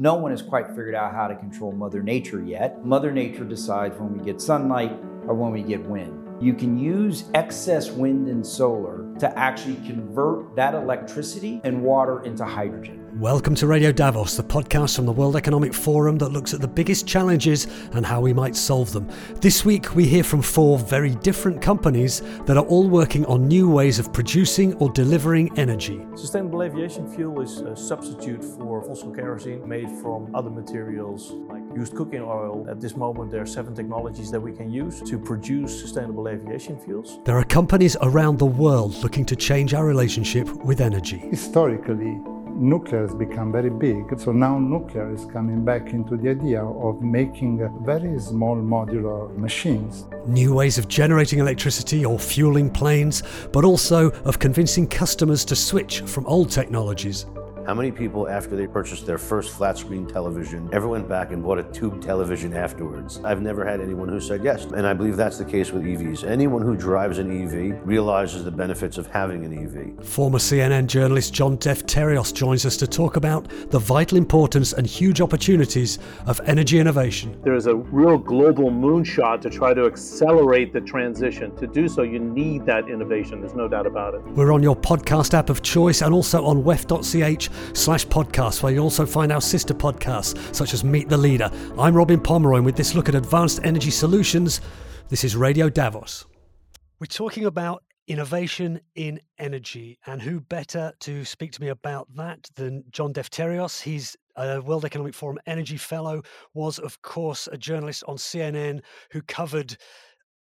No one has quite figured out how to control Mother Nature yet. Mother Nature decides when we get sunlight or when we get wind. You can use excess wind and solar to actually convert that electricity and water into hydrogen. Welcome to Radio Davos, the podcast from the World Economic Forum that looks at the biggest challenges and how we might solve them. This week, we hear from four very different companies that are all working on new ways of producing or delivering energy. Sustainable aviation fuel is a substitute for fossil kerosene made from other materials like used cooking oil. At this moment, there are seven technologies that we can use to produce sustainable aviation fuels. There are companies around the world looking to change our relationship with energy. Historically, nuclear has become very big. So now nuclear is coming back into the idea of making very small modular machines. New ways of generating electricity or fueling planes, but also of convincing customers to switch from old technologies. How many people, after they purchased their first flat screen television, ever went back and bought a tube television afterwards? I've never had anyone who said yes. And I believe that's the case with EVs. Anyone who drives an EV realizes the benefits of having an EV. Former CNN journalist John Defterios joins us to talk about the vital importance and huge opportunities of energy innovation. There is a real global moonshot to try to accelerate the transition. To do so, you need that innovation. There's no doubt about it. We're on your podcast app of choice and also on wef.ch slash podcast, where you'll also find our sister podcasts, such as Meet the Leader. I'm Robin Pomeroy, and with this look at advanced energy solutions, this is Radio Davos. We're talking about innovation in energy, and who better to speak to me about that than John Defterios? He's a World Economic Forum Energy Fellow, was, of course, a journalist on CNN who covered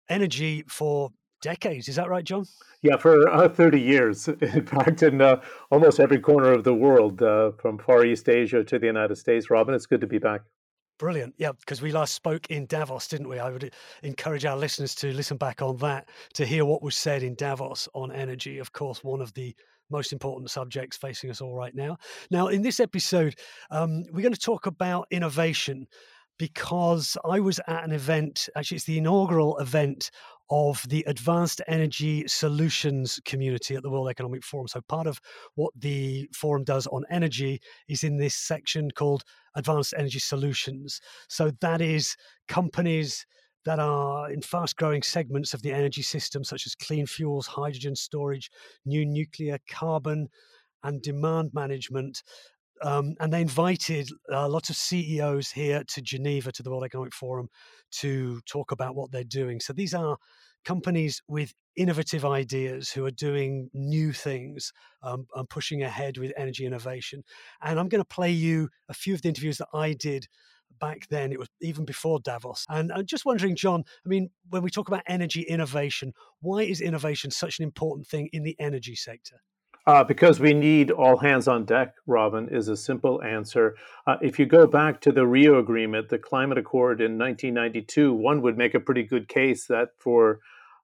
energy for decades. Is that right, John? Yeah, for uh, 30 years. In fact, in uh, almost every corner of the world, uh, from Far East Asia to the United States. Robin, it's good to be back. Brilliant. Yeah, because we last spoke in Davos, didn't we? I would encourage our listeners to listen back on that to hear what was said in Davos on energy. Of course, one of the most important subjects facing us all right now. Now, in this episode, um, we're going to talk about innovation because I was at an event, actually, it's the inaugural event of the advanced energy solutions community at the World Economic Forum. So, part of what the forum does on energy is in this section called advanced energy solutions. So, that is companies that are in fast growing segments of the energy system, such as clean fuels, hydrogen storage, new nuclear, carbon, and demand management. Um, and they invited uh, lots of CEOs here to Geneva to the World Economic Forum to talk about what they're doing. So these are companies with innovative ideas who are doing new things um, and pushing ahead with energy innovation. And I'm going to play you a few of the interviews that I did back then. It was even before Davos. And I'm just wondering, John, I mean, when we talk about energy innovation, why is innovation such an important thing in the energy sector? Uh, because we need all hands on deck, Robin, is a simple answer. Uh, if you go back to the Rio Agreement, the climate accord in 1992, one would make a pretty good case that for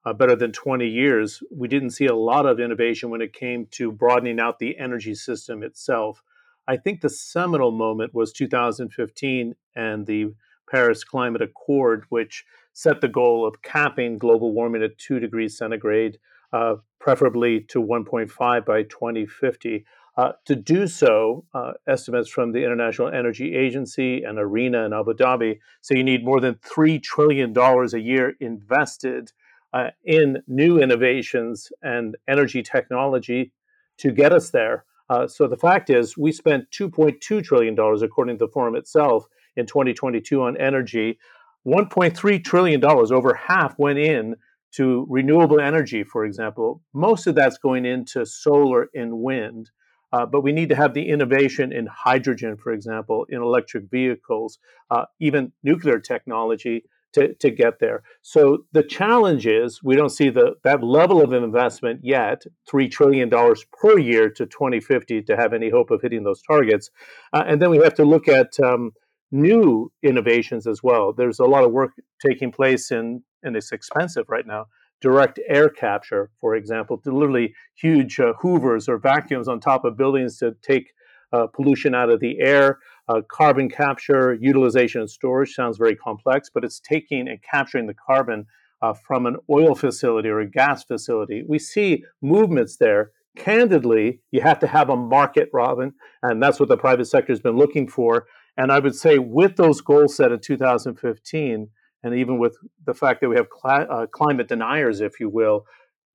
uh, better than 20 years, we didn't see a lot of innovation when it came to broadening out the energy system itself. I think the seminal moment was 2015 and the Paris Climate Accord, which set the goal of capping global warming at 2 degrees centigrade uh, preferably to 1.5 by 2050. Uh, to do so, uh, estimates from the International Energy Agency and IRENA in Abu Dhabi say you need more than $3 trillion a year invested uh, in new innovations and energy technology to get us there. Uh, so the fact is, we spent $2.2 trillion, according to the forum itself, in 2022 on energy. $1.3 trillion, over half, went in to renewable energy, for example, most of that's going into solar and wind. Uh, but we need to have the innovation in hydrogen, for example, in electric vehicles, uh, even nuclear technology to, to get there. So the challenge is we don't see the that level of investment yet, three trillion dollars per year to 2050 to have any hope of hitting those targets. Uh, and then we have to look at um, new innovations as well. There's a lot of work taking place in and it's expensive right now. Direct air capture, for example, to literally huge uh, hoovers or vacuums on top of buildings to take uh, pollution out of the air. Uh, carbon capture, utilization, and storage sounds very complex, but it's taking and capturing the carbon uh, from an oil facility or a gas facility. We see movements there candidly, you have to have a market, Robin, and that's what the private sector has been looking for. And I would say, with those goals set in 2015, and even with the fact that we have cl- uh, climate deniers, if you will,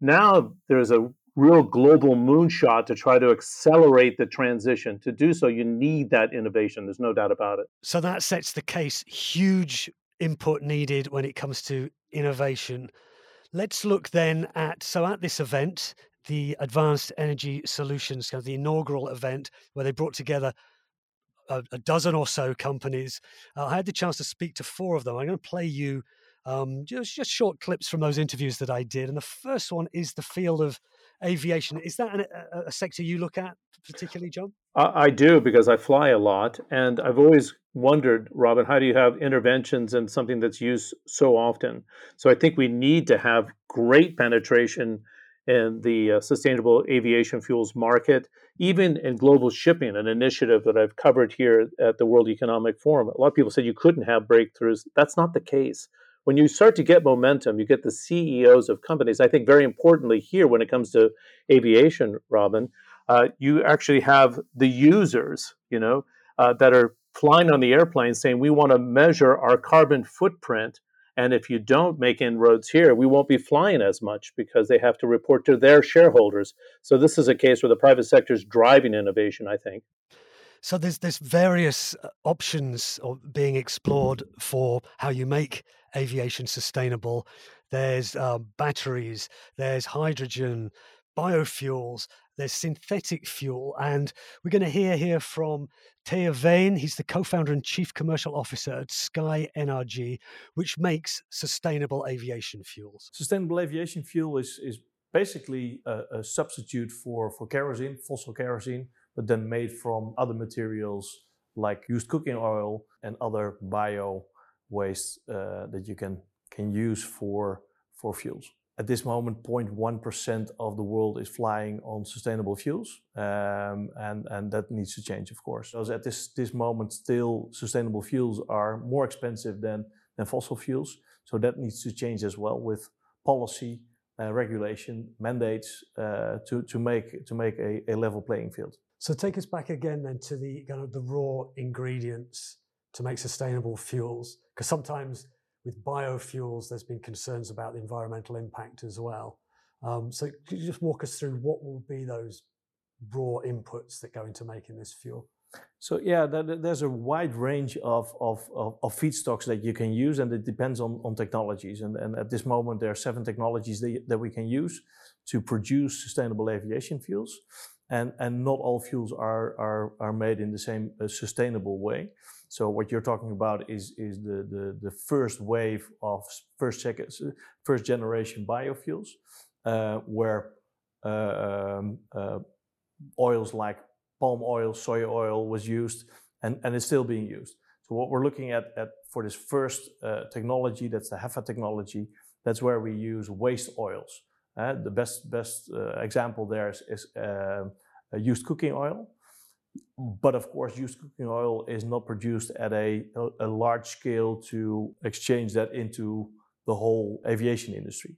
now there's a real global moonshot to try to accelerate the transition. To do so, you need that innovation. There's no doubt about it. So that sets the case. Huge input needed when it comes to innovation. Let's look then at so at this event, the Advanced Energy Solutions, the inaugural event where they brought together a, a dozen or so companies. Uh, I had the chance to speak to four of them. I'm going to play you um, just, just short clips from those interviews that I did. And the first one is the field of aviation. Is that an, a, a, sector you look at particularly, John? I, I do because I fly a lot. And I've always wondered, Robin, how do you have interventions in something that's used so often? So I think we need to have great penetration in the uh, sustainable aviation fuels market, even in global shipping, an initiative that I've covered here at the World Economic Forum. A lot of people said you couldn't have breakthroughs. That's not the case. When you start to get momentum, you get the CEOs of companies. I think very importantly here, when it comes to aviation, Robin, uh, you actually have the users, you know, uh, that are flying on the airplane saying we want to measure our carbon footprint and if you don't make inroads here, we won't be flying as much because they have to report to their shareholders. So this is a case where the private sector is driving innovation, I think. So there's there's various uh, options being explored for how you make aviation sustainable. There's uh, batteries, there's hydrogen, biofuels, there's synthetic fuel, and we're going to hear here from Theye Veen. He's the co-founder and chief commercial officer at SkyNRG, which makes sustainable aviation fuels. Sustainable aviation fuel is is basically a, a substitute for for kerosene, fossil kerosene, but then made from other materials like used cooking oil and other bio waste uh, that you can can use for for fuels. At this moment, 0.1% of the world is flying on sustainable fuels, um, and, and that needs to change, of course. So at this, this moment, still sustainable fuels are more expensive than, than fossil fuels. So that needs to change as well with policy, uh, regulation, mandates uh, to, to make, to make a, a level playing field. So take us back again then to the kind of the raw ingredients to make sustainable fuels, because sometimes with biofuels, there's been concerns about the environmental impact as well. Um, so could you just walk us through what will be those raw inputs that go into making this fuel? So yeah, there's a wide range of, of, of, of, feedstocks that you can use, and it depends on, on technologies. And, and at this moment, there are seven technologies that, that we can use to produce sustainable aviation fuels. And, and not all fuels are, are, are made in the same uh, sustainable way. So what you're talking about is is the the, the first wave of first second first generation biofuels, uh, where uh, um, uh, oils like palm oil, soy oil was used, and and it's still being used. So what we're looking at at for this first uh, technology, that's the HEFA technology. That's where we use waste oils. Uh, the best best uh, example there is, is used cooking oil. But of course, used cooking oil is not produced at a, a, large scale to exchange that into the whole aviation industry.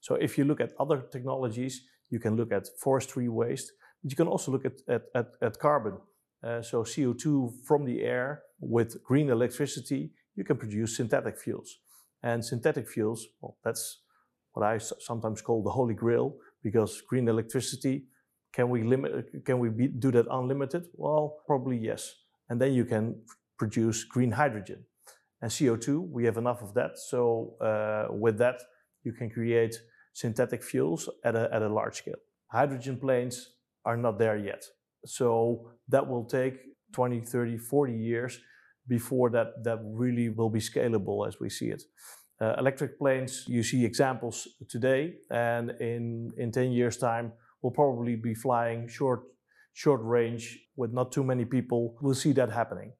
So if you look at other technologies, you can look at forestry waste, but you can also look at, at, at, at carbon. Uh, so CO2 from the air with green electricity, you can produce synthetic fuels. And synthetic fuels, well, that's what I sometimes call the holy grail because green electricity can we limit? Can we be, do that unlimited? Well, probably yes. And then you can produce green hydrogen and CO2. We have enough of that. So uh, with that, you can create synthetic fuels at a, at a large scale. Hydrogen planes are not there yet. So that will take 20, 30, 40 years before that, that really will be scalable as we see it. Uh, electric planes, you see examples today, and in, in 10 years' time, will probably be flying short short range with not too many people. We'll see that happening.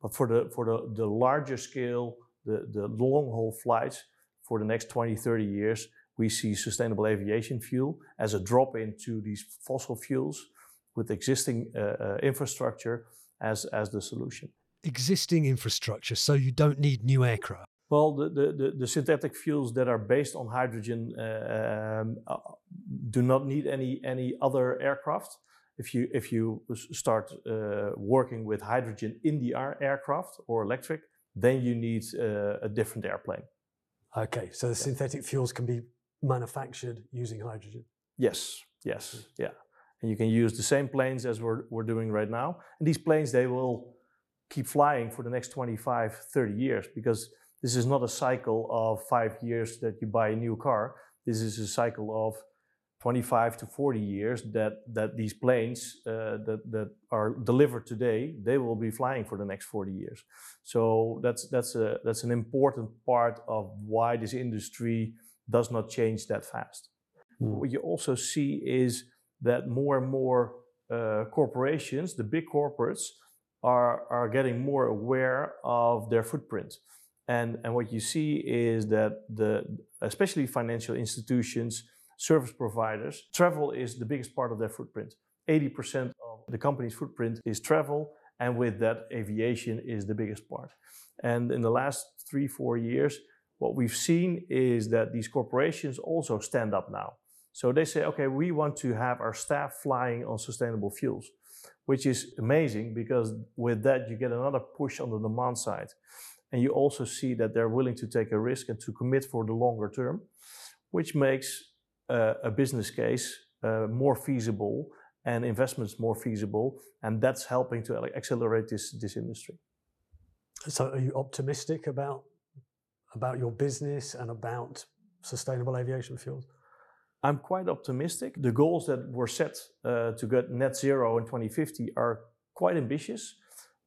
But for the for the, the larger scale, the, the long haul flights for the next 20, 30 years, we see sustainable aviation fuel as a drop into these fossil fuels with existing uh, uh, infrastructure as, as the solution. Existing infrastructure, so you don't need new aircraft. Well, the, the, the, synthetic fuels that are based on hydrogen uh, um, do not need any, any other aircraft. If you, if you start uh, working with hydrogen in the aircraft or electric, then you need uh, a different airplane. Okay, so the synthetic fuels can be manufactured using hydrogen? Yes, yes, yeah. And you can use the same planes as we're, we're doing right now. And these planes, they will keep flying for the next 25, 30 years because this is not a cycle of five years that you buy a new car. This is a cycle of 25 to 40 years that, that these planes uh, that, that are delivered today, they will be flying for the next 40 years. So that's, that's, a, that's an important part of why this industry does not change that fast. Mm. What you also see is that more and more uh, corporations, the big corporates, are, are getting more aware of their footprint. And, and what you see is that the, especially financial institutions, service providers, travel is the biggest part of their footprint. 80% of the company's footprint is travel, and with that, aviation is the biggest part. And in the last three, four years, what we've seen is that these corporations also stand up now. So they say, okay, we want to have our staff flying on sustainable fuels which is amazing because with that you get another push on the demand side. And you also see that they're willing to take a risk and to commit for the longer term, which makes uh, a business case uh, more feasible and investments more feasible. And that's helping to accelerate this, this industry. So are you optimistic about, about your business and about sustainable aviation fuels? I'm quite optimistic. The goals that were set uh, to get net zero in 2050 are quite ambitious.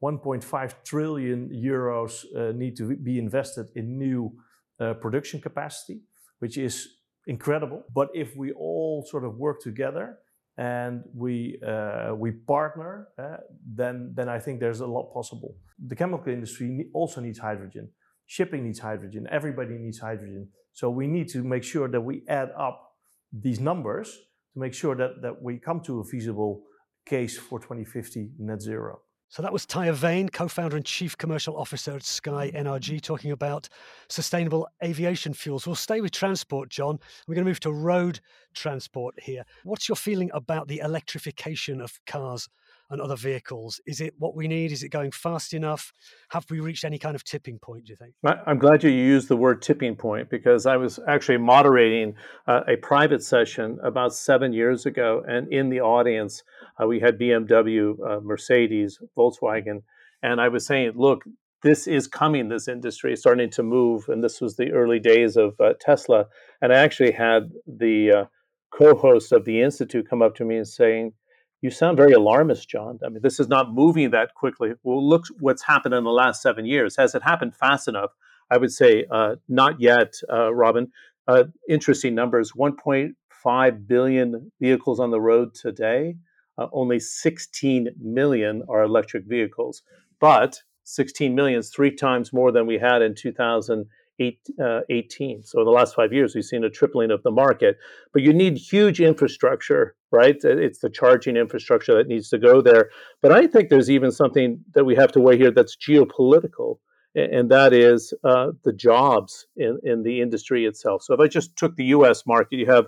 1.5 trillion euros uh, need to be invested in new uh, production capacity, which is incredible. But if we all sort of work together and we uh, we partner, uh, then then I think there's a lot possible. The chemical industry also needs hydrogen. Shipping needs hydrogen. Everybody needs hydrogen. So we need to make sure that we add up these numbers to make sure that, that we come to a feasible case for 2050 net zero. So that was Theye Veen, co founder and chief commercial officer at SkyNRG, talking about sustainable aviation fuels. We'll stay with transport, John. We're going to move to road transport here. What's your feeling about the electrification of cars and other vehicles? Is it what we need? Is it going fast enough? Have we reached any kind of tipping point, do you think? I'm glad you used the word tipping point because I was actually moderating uh, a private session about seven years ago. And in the audience, uh, we had BMW, uh, Mercedes, Volkswagen. And I was saying, look, this is coming, this industry is starting to move. And this was the early days of uh, Tesla. And I actually had the uh, co host of the Institute come up to me and saying, you sound very alarmist, John. I mean, this is not moving that quickly. Well, look what's happened in the last seven years. Has it happened fast enough? I would say uh, not yet, uh, Robin. Uh, interesting numbers 1.5 billion vehicles on the road today. Uh, only 16 million are electric vehicles. But 16 million is three times more than we had in 2000 uh, 18. So in the last five years, we've seen a tripling of the market. But you need huge infrastructure, right? It's the charging infrastructure that needs to go there. But I think there's even something that we have to weigh here that's geopolitical, and that is uh, the jobs in, in the industry itself. So if I just took the U.S. market, you have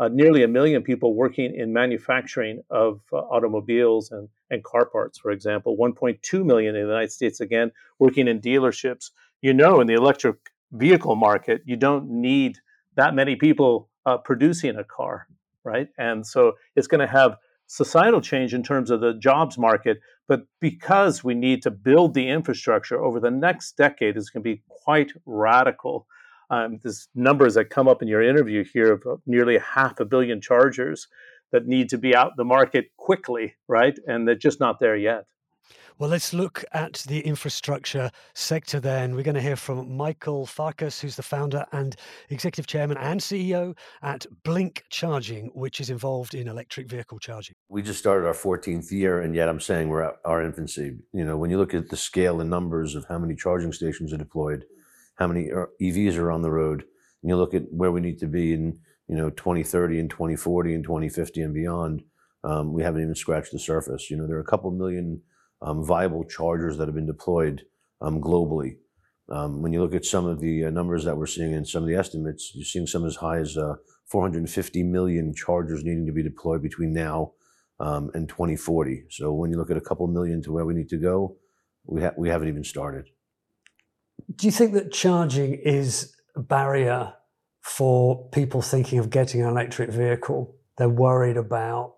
uh, nearly a million people working in manufacturing of uh, automobiles and, and car parts, for example. 1.2 million in the United States, again, working in dealerships. You know, in the electric vehicle market, you don't need that many people uh, producing a car, right? And so it's going to have societal change in terms of the jobs market. But because we need to build the infrastructure over the next decade, is going to be quite radical. Um, there's numbers that come up in your interview here of nearly half a billion chargers that need to be out the market quickly, right? And they're just not there yet. Well, let's look at the infrastructure sector then. We're going to hear from Michael Farkas, who's the founder and executive chairman and CEO at Blink Charging, which is involved in electric vehicle charging. We just started our 14th year, and yet I'm saying we're at our infancy. You know, when you look at the scale and numbers of how many charging stations are deployed, how many uh, EVs are on the road, and you look at where we need to be in, you know, 2030 and 2040 and 2050 and beyond, um, we haven't even scratched the surface. You know, there are a couple million um, viable chargers that have been deployed um, globally. Um, when you look at some of the uh, numbers that we're seeing and some of the estimates, you're seeing some as high as uh, 450 million chargers needing to be deployed between now um, and 2040. So when you look at a couple million to where we need to go, we, ha- we haven't even started. Do you think that charging is a barrier for people thinking of getting an electric vehicle? They're worried about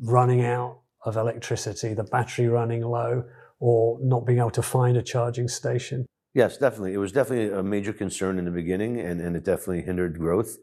running out of electricity, the battery running low, or not being able to find a charging station. Yes, definitely. It was definitely a major concern in the beginning, and, and it definitely hindered growth.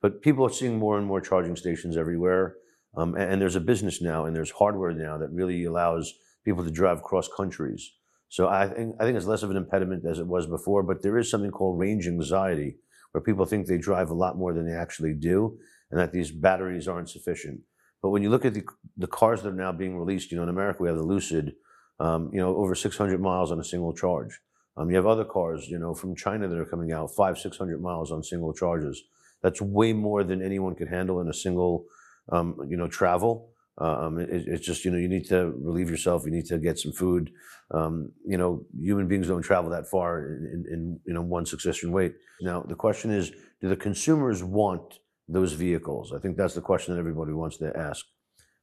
But people are seeing more and more charging stations everywhere. Um, and, and, there's a business now, and there's hardware now that really allows people to drive cross countries. So I think I think it's less of an impediment as it was before. But there is something called range anxiety, where people think they drive a lot more than they actually do, and that these batteries aren't sufficient. But when you look at the the cars that are now being released, you know, in America we have the Lucid, um, you know, over 600 miles on a single charge. Um, you have other cars, you know, from China that are coming out, five, 600 miles on single charges. That's way more than anyone could handle in a single, um, you know, travel. Um, it, it's just, you know, you need to relieve yourself. You need to get some food. Um, you know, human beings don't travel that far in, in, you know, one succession weight. Now, the question is, do the consumers want those vehicles? I think that's the question that everybody wants to ask.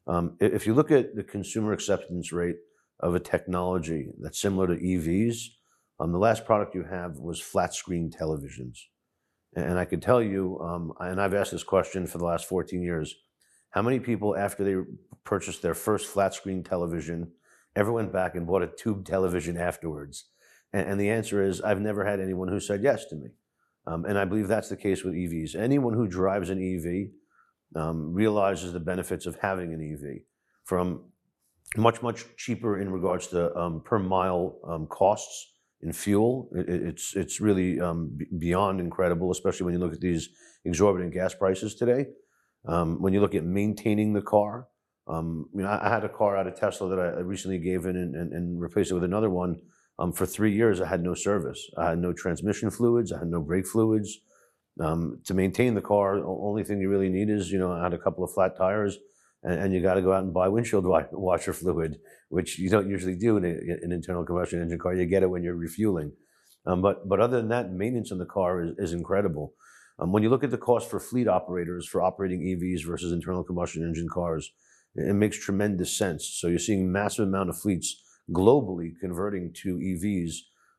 Um, if you look at the consumer acceptance rate of a technology that's similar to EVs, um, the last product you have was flat screen televisions. And I can tell you, um, and I've asked this question for the last 14 years, how many people, after they purchased their first flat screen television, ever went back and bought a tube television afterwards? And, and the answer is, I've never had anyone who said yes to me. Um, and I believe that's the case with EVs. Anyone who drives an EV um, realizes the benefits of having an EV from much, much cheaper in regards to um, per mile um, costs in fuel. It, it's it's really um, beyond incredible, especially when you look at these exorbitant gas prices today. Um, when you look at maintaining the car, you know, I, I, had a car out of Tesla that I recently gave in and, and, and replaced it with another one. Um, for three years, I had no service. I had no transmission fluids. I had no brake fluids. Um, to maintain the car, the only thing you really need is, you know, I had a couple of flat tires and, and you got to go out and buy windshield washer fluid, which you don't usually do in a, an internal combustion engine car. You get it when you're refueling. Um, but but other than that, maintenance on the car is, is incredible. Um, when you look at the cost for fleet operators for operating EVs versus internal combustion engine cars, it, it makes tremendous sense. So you're seeing massive amount of fleets globally converting to EVs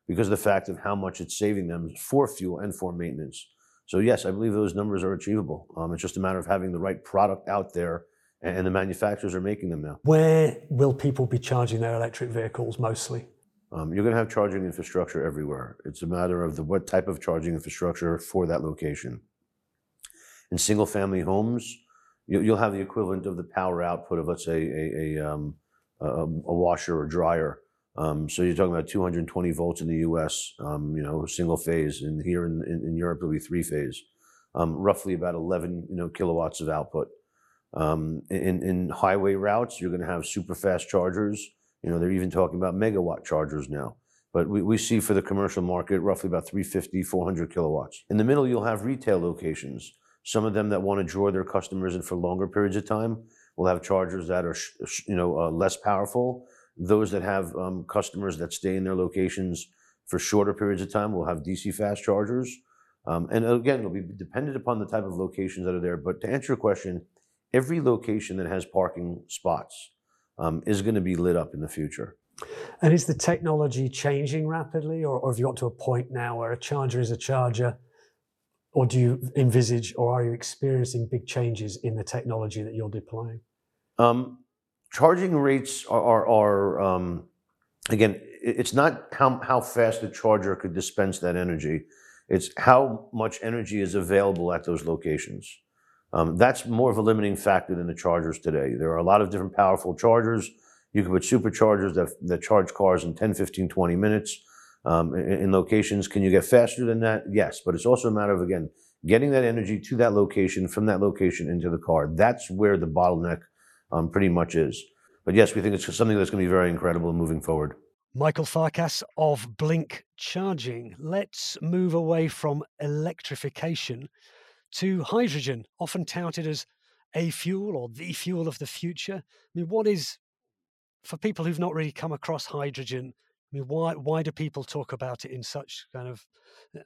because of the fact of how much it's saving them for fuel and for maintenance. So yes, I believe those numbers are achievable. Um, it's just a matter of having the right product out there and the manufacturers are making them now. Where will people be charging their electric vehicles mostly? Um, you're going to have charging infrastructure everywhere. It's a matter of the what type of charging infrastructure for that location. In single-family homes, you, will have the equivalent of the power output of, let's say, a, a, um, a, a washer or dryer. Um, so you're talking about 220 volts in the U.S., um, you know, single phase, and here in, in, in Europe it'll be three phase, um, roughly about 11, you know, kilowatts of output. Um, in, in highway routes, you're going to have super fast chargers. You know, they're even talking about megawatt chargers now. But we, we see for the commercial market roughly about 350, 400 kilowatts. In the middle, you'll have retail locations. Some of them that want to draw their customers in for longer periods of time will have chargers that are, you know, uh, less powerful. Those that have um, customers that stay in their locations for shorter periods of time will have DC fast chargers. Um, and again, it'll be dependent upon the type of locations that are there. But to answer your question, every location that has parking spots um, is going to be lit up in the future. And is the technology changing rapidly, or, or have you got to a point now where a charger is a charger? Or do you envisage, or are you experiencing big changes in the technology that you're deploying? Um, charging rates are, are, are um, again, it's not how, how fast the charger could dispense that energy, it's how much energy is available at those locations. Um, that's more of a limiting factor than the chargers today. There are a lot of different powerful chargers. You can put superchargers that, that charge cars in 10, 15, 20 minutes um, in, in, locations. Can you get faster than that? Yes, but it's also a matter of, again, getting that energy to that location, from that location into the car. That's where the bottleneck um, pretty much is. But yes, we think it's something that's going to be very incredible moving forward. Michael Farkas of Blink Charging. Let's move away from electrification to hydrogen, often touted as a fuel or the fuel of the future. I mean, what is, for people who've not really come across hydrogen I mean, why why do people talk about it in such kind of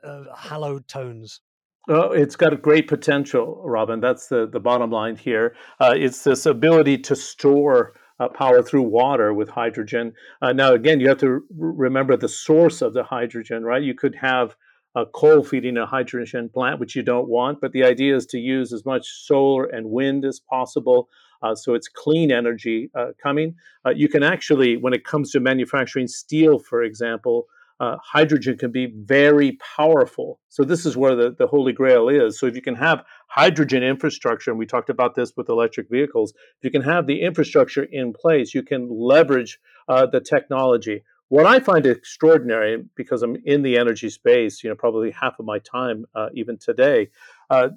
uh, hallowed tones? Oh, it's got a great potential, Robin. That's the, the bottom line here. Uh, it's this ability to store uh, power through water with hydrogen. Uh, now, again, you have to r- remember the source of the hydrogen, right? You could have a coal feeding a hydrogen plant, which you don't want, but the idea is to use as much solar and wind as possible. Uh, so it's clean energy uh, coming. Uh, you can actually, when it comes to manufacturing steel, for example, uh, hydrogen can be very powerful. So this is where the, the holy grail is. So if you can have hydrogen infrastructure, and we talked about this with electric vehicles, if you can have the infrastructure in place, you can leverage uh, the technology. What I find extraordinary, because I'm in the energy space, you know, probably half of my time, uh, even today, uh,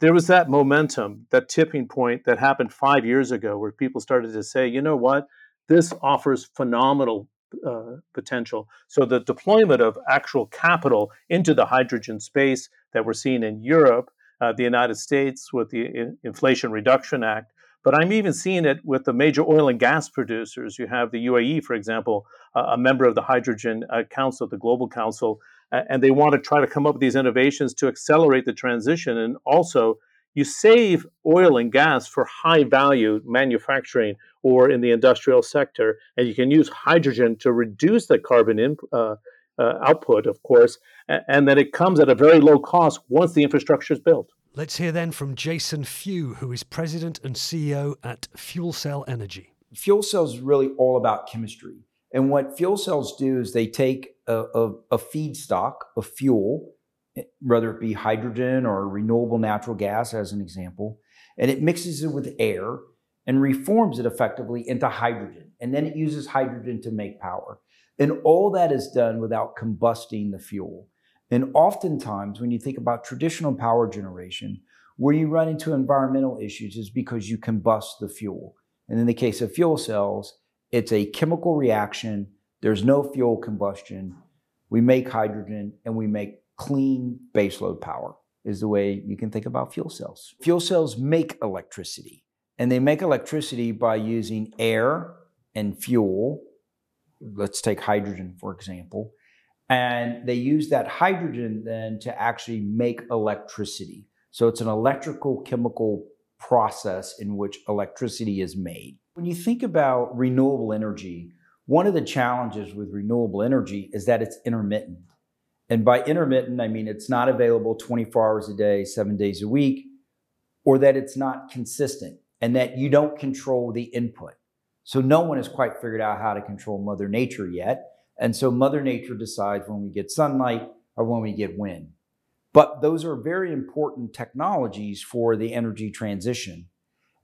there was that momentum, that tipping point that happened five years ago, where people started to say, you know what, this offers phenomenal uh, potential. So the deployment of actual capital into the hydrogen space that we're seeing in Europe, uh, the United States with the in- Inflation Reduction Act, but I'm even seeing it with the major oil and gas producers. You have the UAE, for example, uh, a member of the Hydrogen uh, Council, the Global Council, and they want to try to come up with these innovations to accelerate the transition and also you save oil and gas for high value manufacturing or in the industrial sector, and you can use hydrogen to reduce the carbon in, uh, uh, output, of course, and, and then it comes at a very low cost once the infrastructure is built. Let's hear then from Jason Few, who is president and CEO at Fuel Cell Energy. Fuel cells is really all about chemistry. And what fuel cells do is they take a, a, a feedstock, a fuel, whether it be hydrogen or renewable natural gas, as an example, and it mixes it with air and reforms it effectively into hydrogen. And then it uses hydrogen to make power. And all that is done without combusting the fuel. And oftentimes, when you think about traditional power generation, where you run into environmental issues is because you combust the fuel. And in the case of fuel cells, it's a chemical reaction. There's no fuel combustion. We make hydrogen and we make clean baseload power is the way you can think about fuel cells. Fuel cells make electricity, and they make electricity by using air and fuel. Let's take hydrogen, for example. And they use that hydrogen then to actually make electricity. So it's an electrical chemical process in which electricity is made. When you think about renewable energy, one of the challenges with renewable energy is that it's intermittent. And by intermittent, I mean it's not available 24 hours a day, seven days a week, or that it's not consistent and that you don't control the input. So no one has quite figured out how to control Mother Nature yet. And so Mother Nature decides when we get sunlight or when we get wind. But those are very important technologies for the energy transition.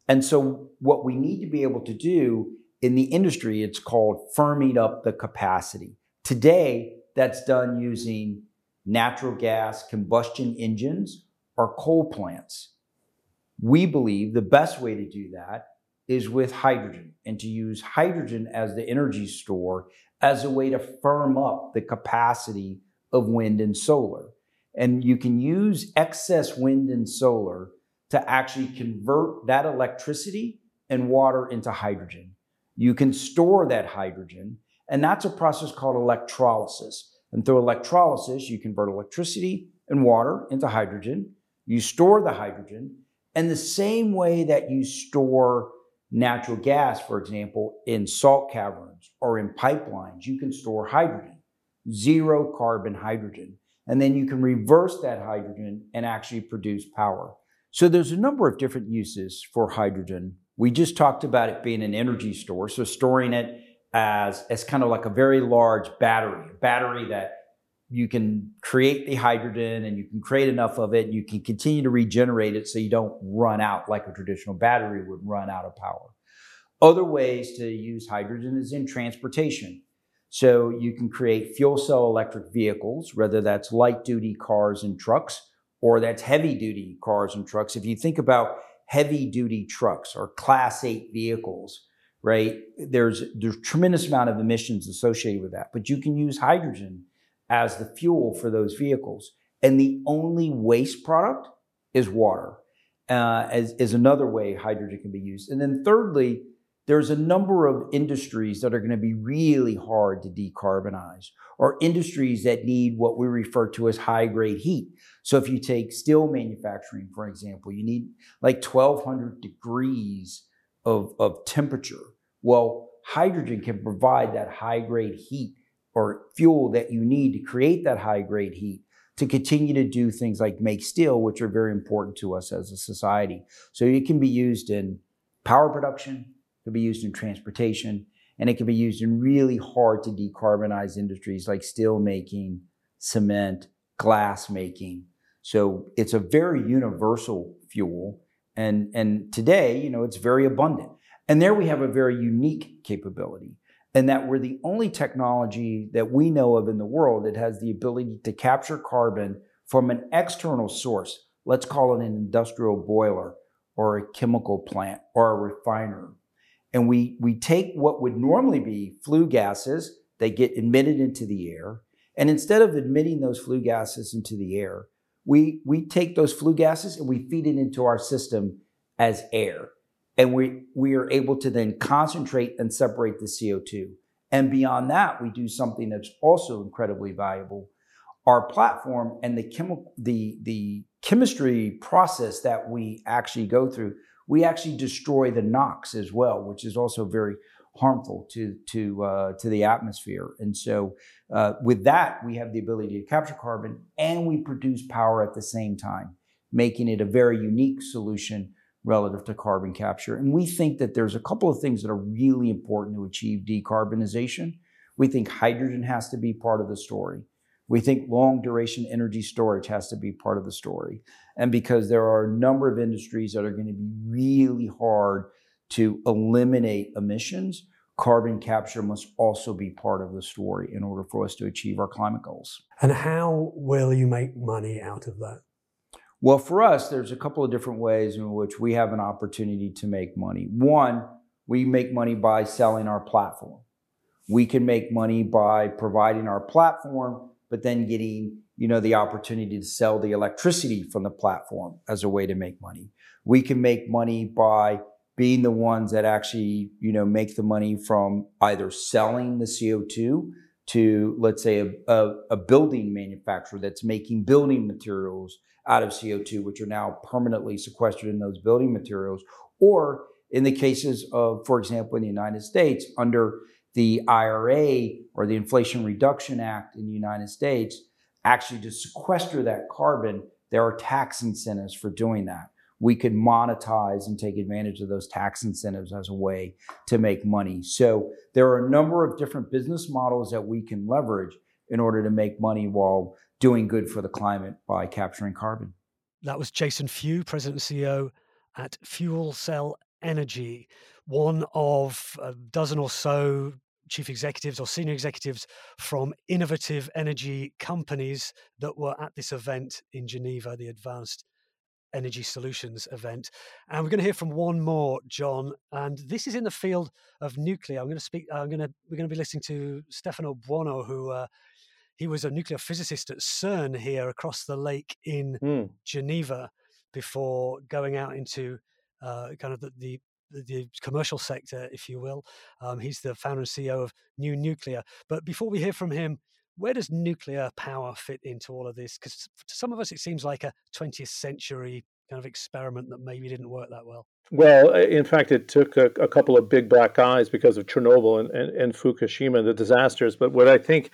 And so what we need to be able to do in the industry, it's called firming up the capacity. Today, that's done using natural gas combustion engines or coal plants. We believe the best way to do that is with hydrogen and to use hydrogen as the energy store as a way to firm up the capacity of wind and solar. And you can use excess wind and solar to actually convert that electricity and water into hydrogen. You can store that hydrogen and that's a process called electrolysis. And through electrolysis, you convert electricity and water into hydrogen. You store the hydrogen. And the same way that you store natural gas, for example, in salt caverns or in pipelines, you can store hydrogen, zero carbon hydrogen. And then you can reverse that hydrogen and actually produce power. So there's a number of different uses for hydrogen. We just talked about it being an energy store, so storing it as, as kind of like a very large battery, a battery that you can create the hydrogen and you can create enough of it you can continue to regenerate it so you don't run out like a traditional battery would run out of power. Other ways to use hydrogen is in transportation. So you can create fuel cell electric vehicles, whether that's light duty cars and trucks or that's heavy duty cars and trucks. If you think about heavy duty trucks or class 8 vehicles, right? There's there's tremendous amount of emissions associated with that, but you can use hydrogen as the fuel for those vehicles, and the only waste product is water. Uh, as is another way hydrogen can be used, and then thirdly, there's a number of industries that are going to be really hard to decarbonize, or industries that need what we refer to as high grade heat. So if you take steel manufacturing, for example, you need like 1200 degrees of, of temperature. Well, hydrogen can provide that high grade heat or fuel that you need to create that high grade heat to continue to do things like make steel, which are very important to us as a society. So it can be used in power production, it can be used in transportation, and it can be used in really hard to decarbonize industries like steel making, cement, glass making. So it's a very universal fuel. And, and today, you know, it's very abundant. And there we have a very unique capability and that we're the only technology that we know of in the world that has the ability to capture carbon from an external source. Let's call it an industrial boiler or a chemical plant or a refiner. And we, we take what would normally be flue gases, they get emitted into the air. And instead of emitting those flue gases into the air, we, we take those flue gases and we feed it into our system as air. And we, we are able to then concentrate and separate the CO2. And beyond that, we do something that's also incredibly valuable. Our platform and the, chemical, the, the chemistry process that we actually go through, we actually destroy the NOx as well, which is also very harmful to to uh, to the atmosphere. And so, uh, with that, we have the ability to capture carbon and we produce power at the same time, making it a very unique solution relative to carbon capture. And we think that there's a couple of things that are really important to achieve decarbonization. We think hydrogen has to be part of the story. We think long duration energy storage has to be part of the story. And because there are a number of industries that are going to be really hard to eliminate emissions, carbon capture must also be part of the story in order for us to achieve our climate goals. And how will you make money out of that? Well, for us, there's a couple of different ways in which we have an opportunity to make money. One, we make money by selling our platform. We can make money by providing our platform, but then getting, you know, the opportunity to sell the electricity from the platform as a way to make money. We can make money by being the ones that actually, you know, make the money from either selling the CO2 to, let's say, a, a, a building manufacturer that's making building materials out of CO2, which are now permanently sequestered in those building materials, or in the cases of, for example, in the United States, under the IRA or the Inflation Reduction Act in the United States, actually to sequester that carbon, there are tax incentives for doing that. We could monetize and take advantage of those tax incentives as a way to make money. So there are a number of different business models that we can leverage in order to make money while doing good for the climate by capturing carbon. That was Jason Few, President and CEO at Fuel Cell Energy, one of a dozen or so chief executives or senior executives from innovative energy companies that were at this event in Geneva, the Advanced Energy Solutions event. And we're going to hear from one more, John, and this is in the field of nuclear. I'm going to speak. I'm going to we're going to be listening to Stefano Buono, who uh, he was a nuclear physicist at CERN here across the lake in mm. Geneva before going out into uh, kind of the, the, the commercial sector, if you will. Um, he's the founder and CEO of newcleo. But before we hear from him, where does nuclear power fit into all of this? Because to some of us, it seems like a 20th century kind of experiment that maybe didn't work that well. Well, in fact, it took a, a couple of big black eyes because of Chernobyl and, and, and Fukushima, the disasters. But what I think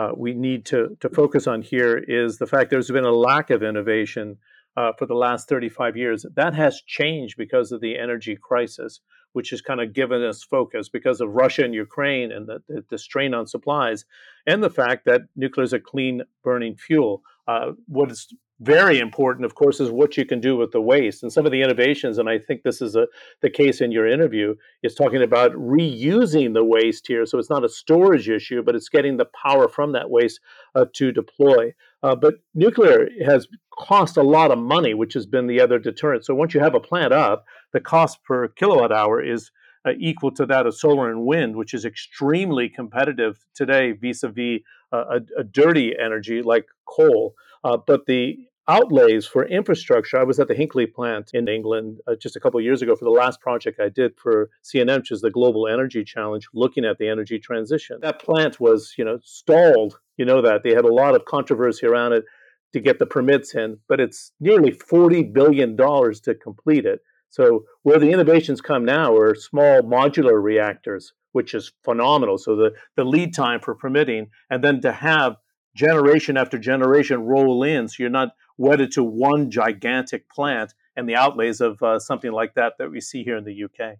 uh, we need to, to focus on here is the fact there's been a lack of innovation uh, for the last 35 years. That has changed because of the energy crisis, which has kind of given us focus because of Russia and Ukraine and the, the, the strain on supplies, and the fact that nuclear is a clean burning fuel. Uh, what is very important, of course, is what you can do with the waste. And some of the innovations, and I think this is a, the case in your interview, is talking about reusing the waste here. So it's not a storage issue, but it's getting the power from that waste uh, to deploy. Uh, but nuclear has cost a lot of money, which has been the other deterrent. So once you have a plant up, the cost per kilowatt hour is uh, equal to that of solar and wind, which is extremely competitive today vis a vis a dirty energy like coal. Uh, but the outlays for infrastructure. I was at the Hinkley plant in England uh, just a couple years ago for the last project I did for CNN, which is the Global Energy Challenge, looking at the energy transition. That plant was, you know, stalled. You know that they had a lot of controversy around it to get the permits in, but it's nearly forty billion dollars to complete it. So where the innovations come now are small modular reactors, which is phenomenal. So the, the lead time for permitting, and then to have generation after generation roll in, so you're not wedded to one gigantic plant and the outlays of uh, something like that that we see here in the UK.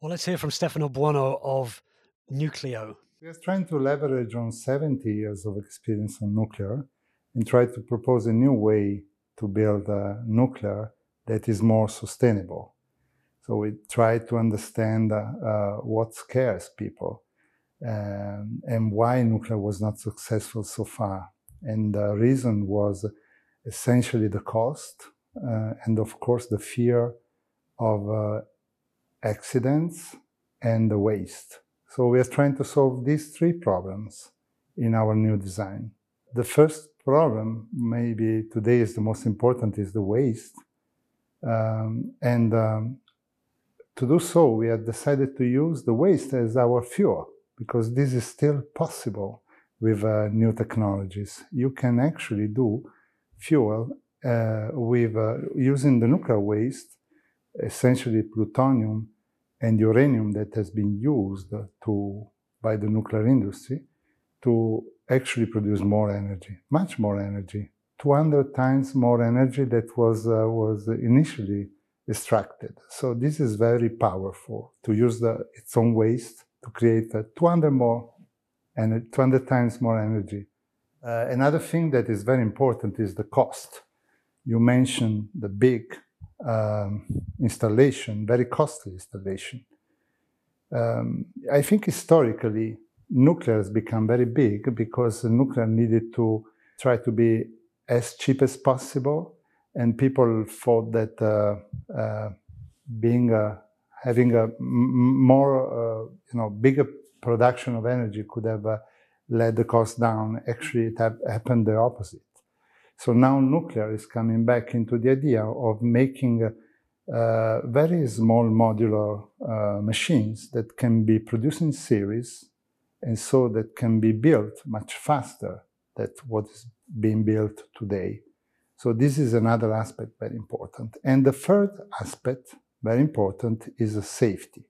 Well, let's hear from Stefano Buono of newcleo. We are trying to leverage on 70 years of experience on nuclear and try to propose a new way to build uh, nuclear that is more sustainable. So we try to understand uh, uh, what scares people um, and why nuclear was not successful so far. And the reason was essentially the cost uh, and, of course, the fear of uh, accidents and the waste. So we are trying to solve these three problems in our new design. The first problem, maybe today is the most important, is the waste. Um, and um, to do so, we have decided to use the waste as our fuel because this is still possible with uh, new technologies. You can actually do fuel uh, with uh, using the nuclear waste, essentially plutonium and uranium that has been used to by the nuclear industry to actually produce more energy, much more energy, 200 times more energy that was uh, was initially extracted. So this is very powerful to use the, its own waste to create 200 more and 200 times more energy. Uh, another thing that is very important is the cost. You mentioned the big um, installation, very costly installation. Um, I think historically nuclear has become very big because nuclear needed to try to be as cheap as possible, and people thought that uh, uh, being a having a more, uh, you know, bigger production of energy could have uh, led the cost down. Actually, it have happened the opposite. So now nuclear is coming back into the idea of making uh, very small modular uh, machines that can be produced in series and so that can be built much faster than what is being built today. So this is another aspect very important. And the third aspect very important is safety.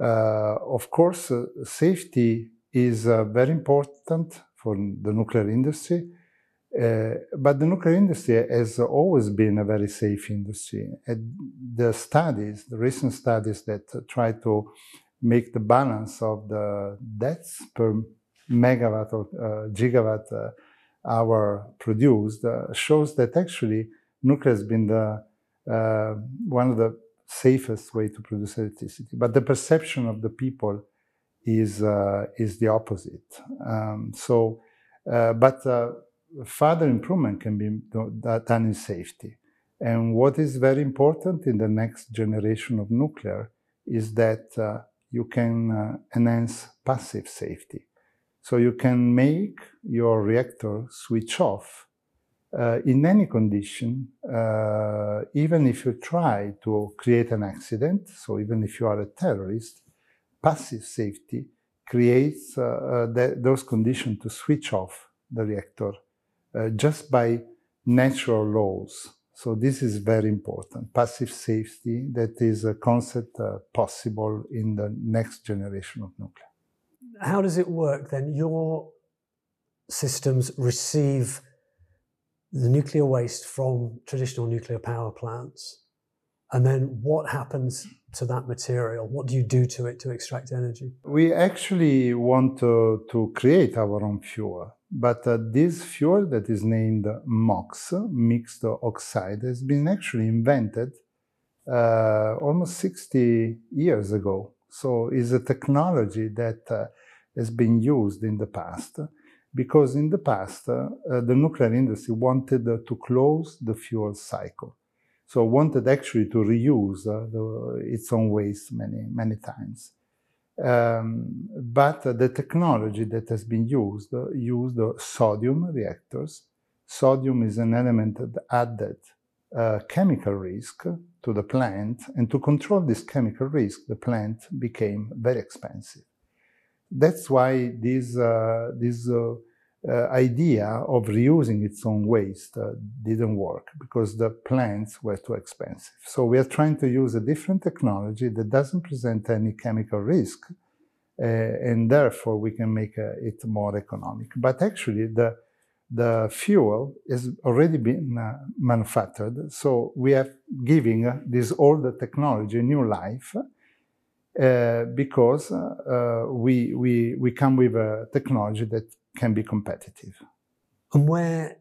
Uh, of course, uh, safety is uh, very important for the nuclear industry, uh, but the nuclear industry has always been a very safe industry. And the studies, the recent studies that try to make the balance of the deaths per megawatt or uh, gigawatt uh, hour produced shows that actually nuclear has been the one of the safest way to produce electricity. But the perception of the people is uh, is the opposite. Um, so, uh, but uh, further improvement can be done in safety. And what is very important in the next generation of nuclear is that uh, you can uh, enhance passive safety. So you can make your reactor switch off uh, in any condition, uh, even if you try to create an accident, so even if you are a terrorist, passive safety creates uh, uh those conditions to switch off the reactor uh, just by natural laws. So this is very important. Passive safety, that is a concept uh, possible in the next generation of nuclear. How does it work then? Your systems receive the nuclear waste from traditional nuclear power plants, and then what happens to that material? What do you do to it to extract energy? We actually want to, to create our own fuel, but uh, this fuel that is named MOX, mixed oxide, has been actually invented uh, almost 60 years ago. So it's a technology that uh, has been used in the past because in the past, uh, uh, the nuclear industry wanted uh, to close the fuel cycle. So wanted actually to reuse the, its own waste many, many times. Um, but the technology that has been used used sodium reactors. sodium is an element that added uh, chemical risk to the plant, and to control this chemical risk, the plant became very expensive. That's why this, uh, this uh, uh, idea of reusing its own waste didn't work because the plants were too expensive. So we are trying to use a different technology that doesn't present any chemical risk, uh, and therefore we can make uh, it more economic. But actually, the the fuel has already been uh, manufactured, so we are giving this older technology new life. Because we, we, we come with a technology that can be competitive. And where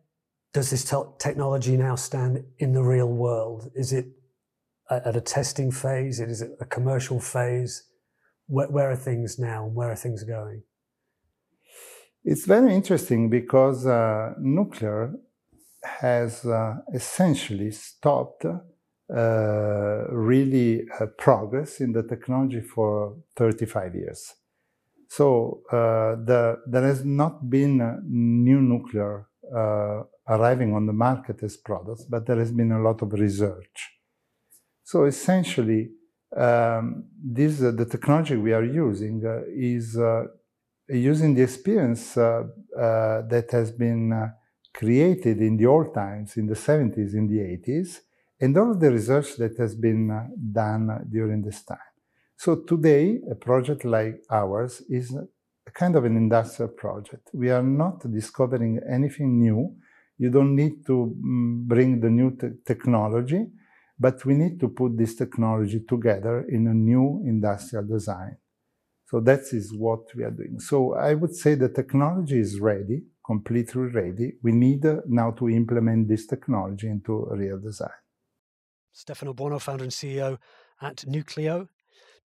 does this te- technology now stand in the real world? Is it at a testing phase? Is it a commercial phase? Where, where are things now? and Where are things going? It's very interesting because uh, nuclear has uh, essentially stopped uh, really uh, progress in the technology for 35 years. So uh, the, there has not been new nuclear uh, arriving on the market as products, but there has been a lot of research. So essentially, um, this uh, the technology we are using uh, is uh, using the experience that has been created in the old times, in the 70s, in the 80s, and all the research that has been done during this time. So today, a project like ours is a kind of an industrial project. We are not discovering anything new. You don't need to mm, bring the new te technology, but we need to put this technology together in a new industrial design. So that is what we are doing. So I would say the technology is ready, completely ready. We need uh, now to implement this technology into real design. Stefano Buono, founder and CEO at newcleo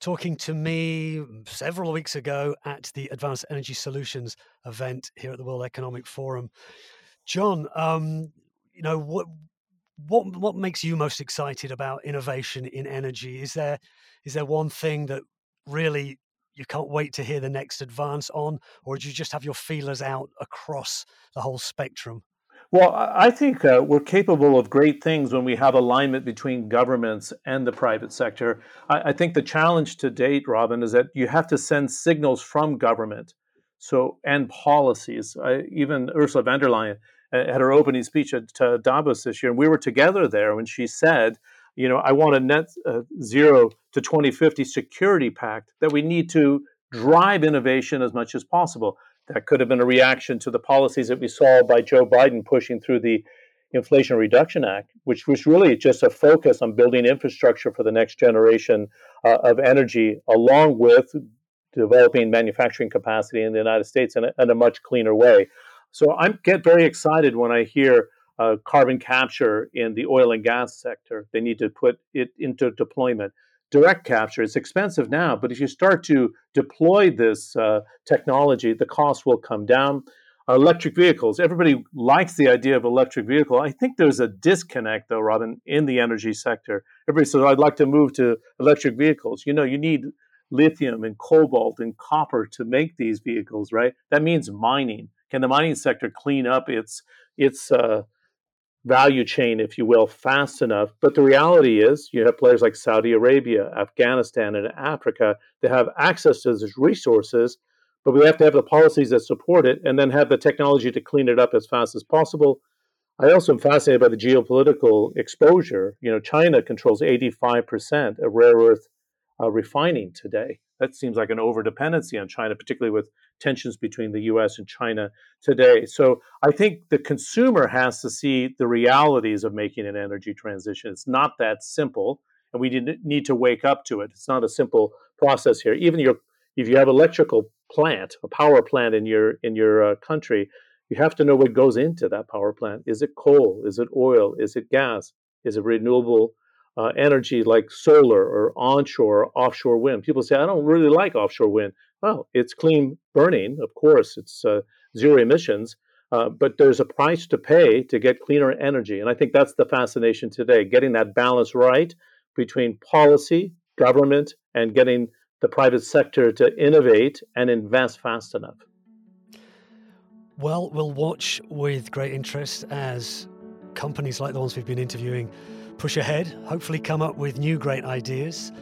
talking to me several weeks ago at the Advanced Energy Solutions event here at the World Economic Forum. John, um, you know what what what makes you most excited about innovation in energy? Is there is there one thing that really you can't wait to hear the next advance on, or do you just have your feelers out across the whole spectrum? Well, I think uh, we're capable of great things when we have alignment between governments and the private sector. I, I, think the challenge to date, Robin, is that you have to send signals from government, so and policies. I, even Ursula von der Leyen uh, had her opening speech at uh, Davos this year, and we were together there when she said, "You know, I want a net uh, zero to 2050 security pact that we need to drive innovation as much as possible." That could have been a reaction to the policies that we saw by Joe Biden pushing through the Inflation Reduction Act, which was really just a focus on building infrastructure for the next generation uh, of energy, along with developing manufacturing capacity in the United States in a, in a much cleaner way. So I get very excited when I hear uh, carbon capture in the oil and gas sector. They need to put it into deployment direct capture. It's expensive now, but if you start to deploy this uh, technology, the cost will come down. Electric vehicles. Everybody likes the idea of electric vehicle. I think there's a disconnect, though, Robin, in the energy sector. Everybody says, "I'd like to move to electric vehicles." You know, you need lithium and cobalt and copper to make these vehicles, right? That means mining. Can the mining sector clean up its its uh, value chain, if you will, fast enough. But the reality is, you have players like Saudi Arabia, Afghanistan, and Africa that have access to these resources, but we have to have the policies that support it and then have the technology to clean it up as fast as possible. I also am fascinated by the geopolitical exposure. You know, China controls 85% of rare earth uh, refining today. That seems like an over dependency on China, particularly with tensions between the US and China today. So I think the consumer has to see the realities of making an energy transition. It's not that simple, and we need to wake up to it. It's not a simple process here. Even your, if you have electrical plant, a power plant in your in your uh, country, you have to know what goes into that power plant. Is it coal? Is it oil? Is it gas? Is it renewable uh, energy like solar or onshore or offshore wind. People say, I don't really like offshore wind. Well, it's clean burning, of course, it's uh, zero emissions, uh, but there's a price to pay to get cleaner energy. And I think that's the fascination today getting that balance right between policy, government, and getting the private sector to innovate and invest fast enough. Well, we'll watch with great interest as companies like the ones we've been interviewing push ahead, hopefully, come up with new great ideas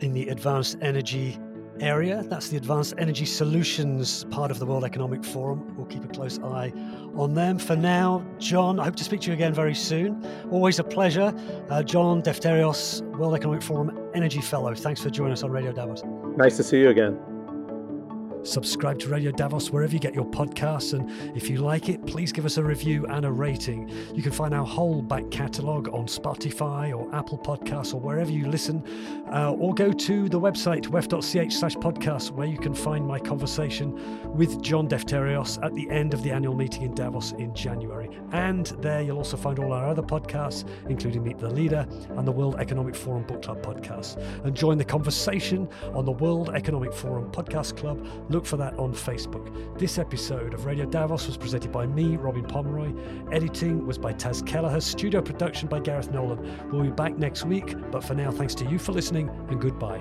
in the advanced energy area. That's the Advanced Energy Solutions part of the World Economic Forum. We'll keep a close eye on them. For now, John, I hope to speak to you again very soon. Always a pleasure. Uh, John Defterios, World Economic Forum Energy Fellow. Thanks for joining us on Radio Davos. Nice to see you again. Subscribe to Radio Davos wherever you get your podcasts. And if you like it, please give us a review and a rating. You can find our whole back catalogue on Spotify or Apple Podcasts or wherever you listen. Uh, or go to the website, wef.ch slash podcast, where you can find my conversation with John Defterios at the end of the annual meeting in Davos in January. And there you'll also find all our other podcasts, including Meet the Leader and the World Economic Forum Book Club podcast. And join the conversation on the World Economic Forum Podcast Club Look for that on Facebook. This episode of Radio Davos was presented by me, Robin Pomeroy. Editing was by Taz Kelleher. Studio production by Gareth Nolan. We'll be back next week, but for now, thanks to you for listening and goodbye.